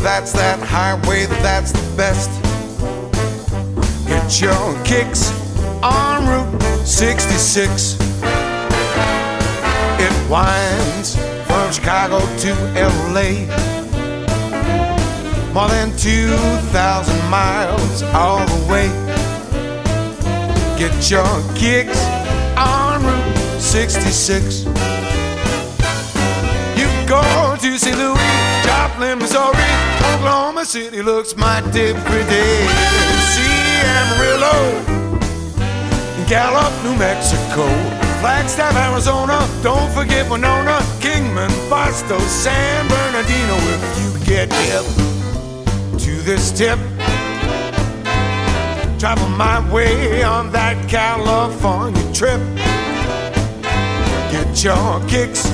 That's that highway, that's the best. Get your kicks on Route 66. It winds from Chicago to LA. More than 2,000 miles all the way. Get your kicks on Route 66. Oklahoma City looks mighty pretty. See Amarillo, Gallup, New Mexico, Flagstaff, Arizona. Don't forget Winona, Kingman, Barstow, San Bernardino. If you get hip to this tip, travel my way on that California trip. Get your kicks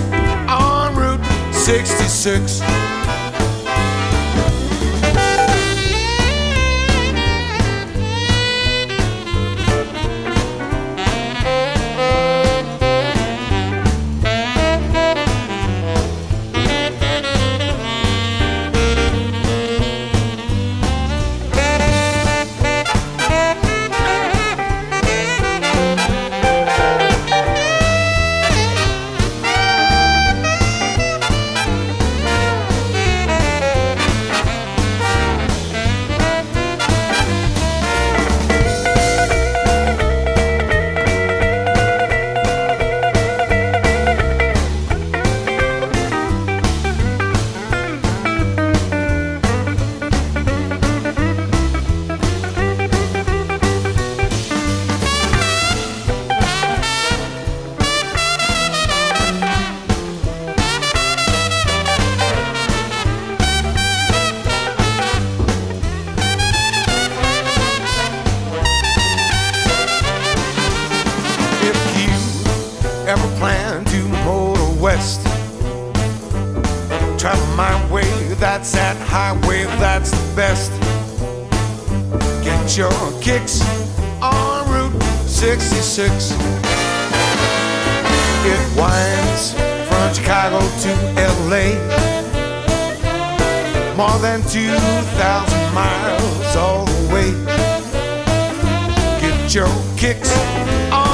on Route 66. have a plan to motor west. Travel my way, that's that highway, that's the best. Get your kicks on Route 66. It winds from Chicago to LA. More than 2,000 miles all the way. Get your kicks on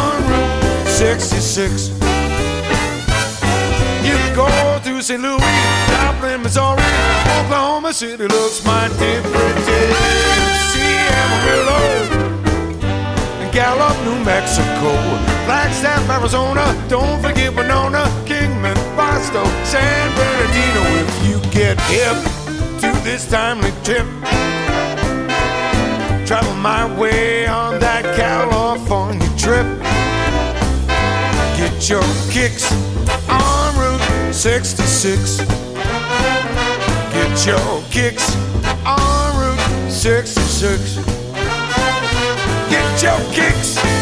city looks mighty pretty. See Amarillo, Gallup, New Mexico, Flagstaff, Arizona. Don't forget Winona, Kingman, Barstow, San Bernardino. If you get hip to this timely tip, travel my way on that California trip. Get your kicks on Route 66 get your kicks on Route 66. Get your kicks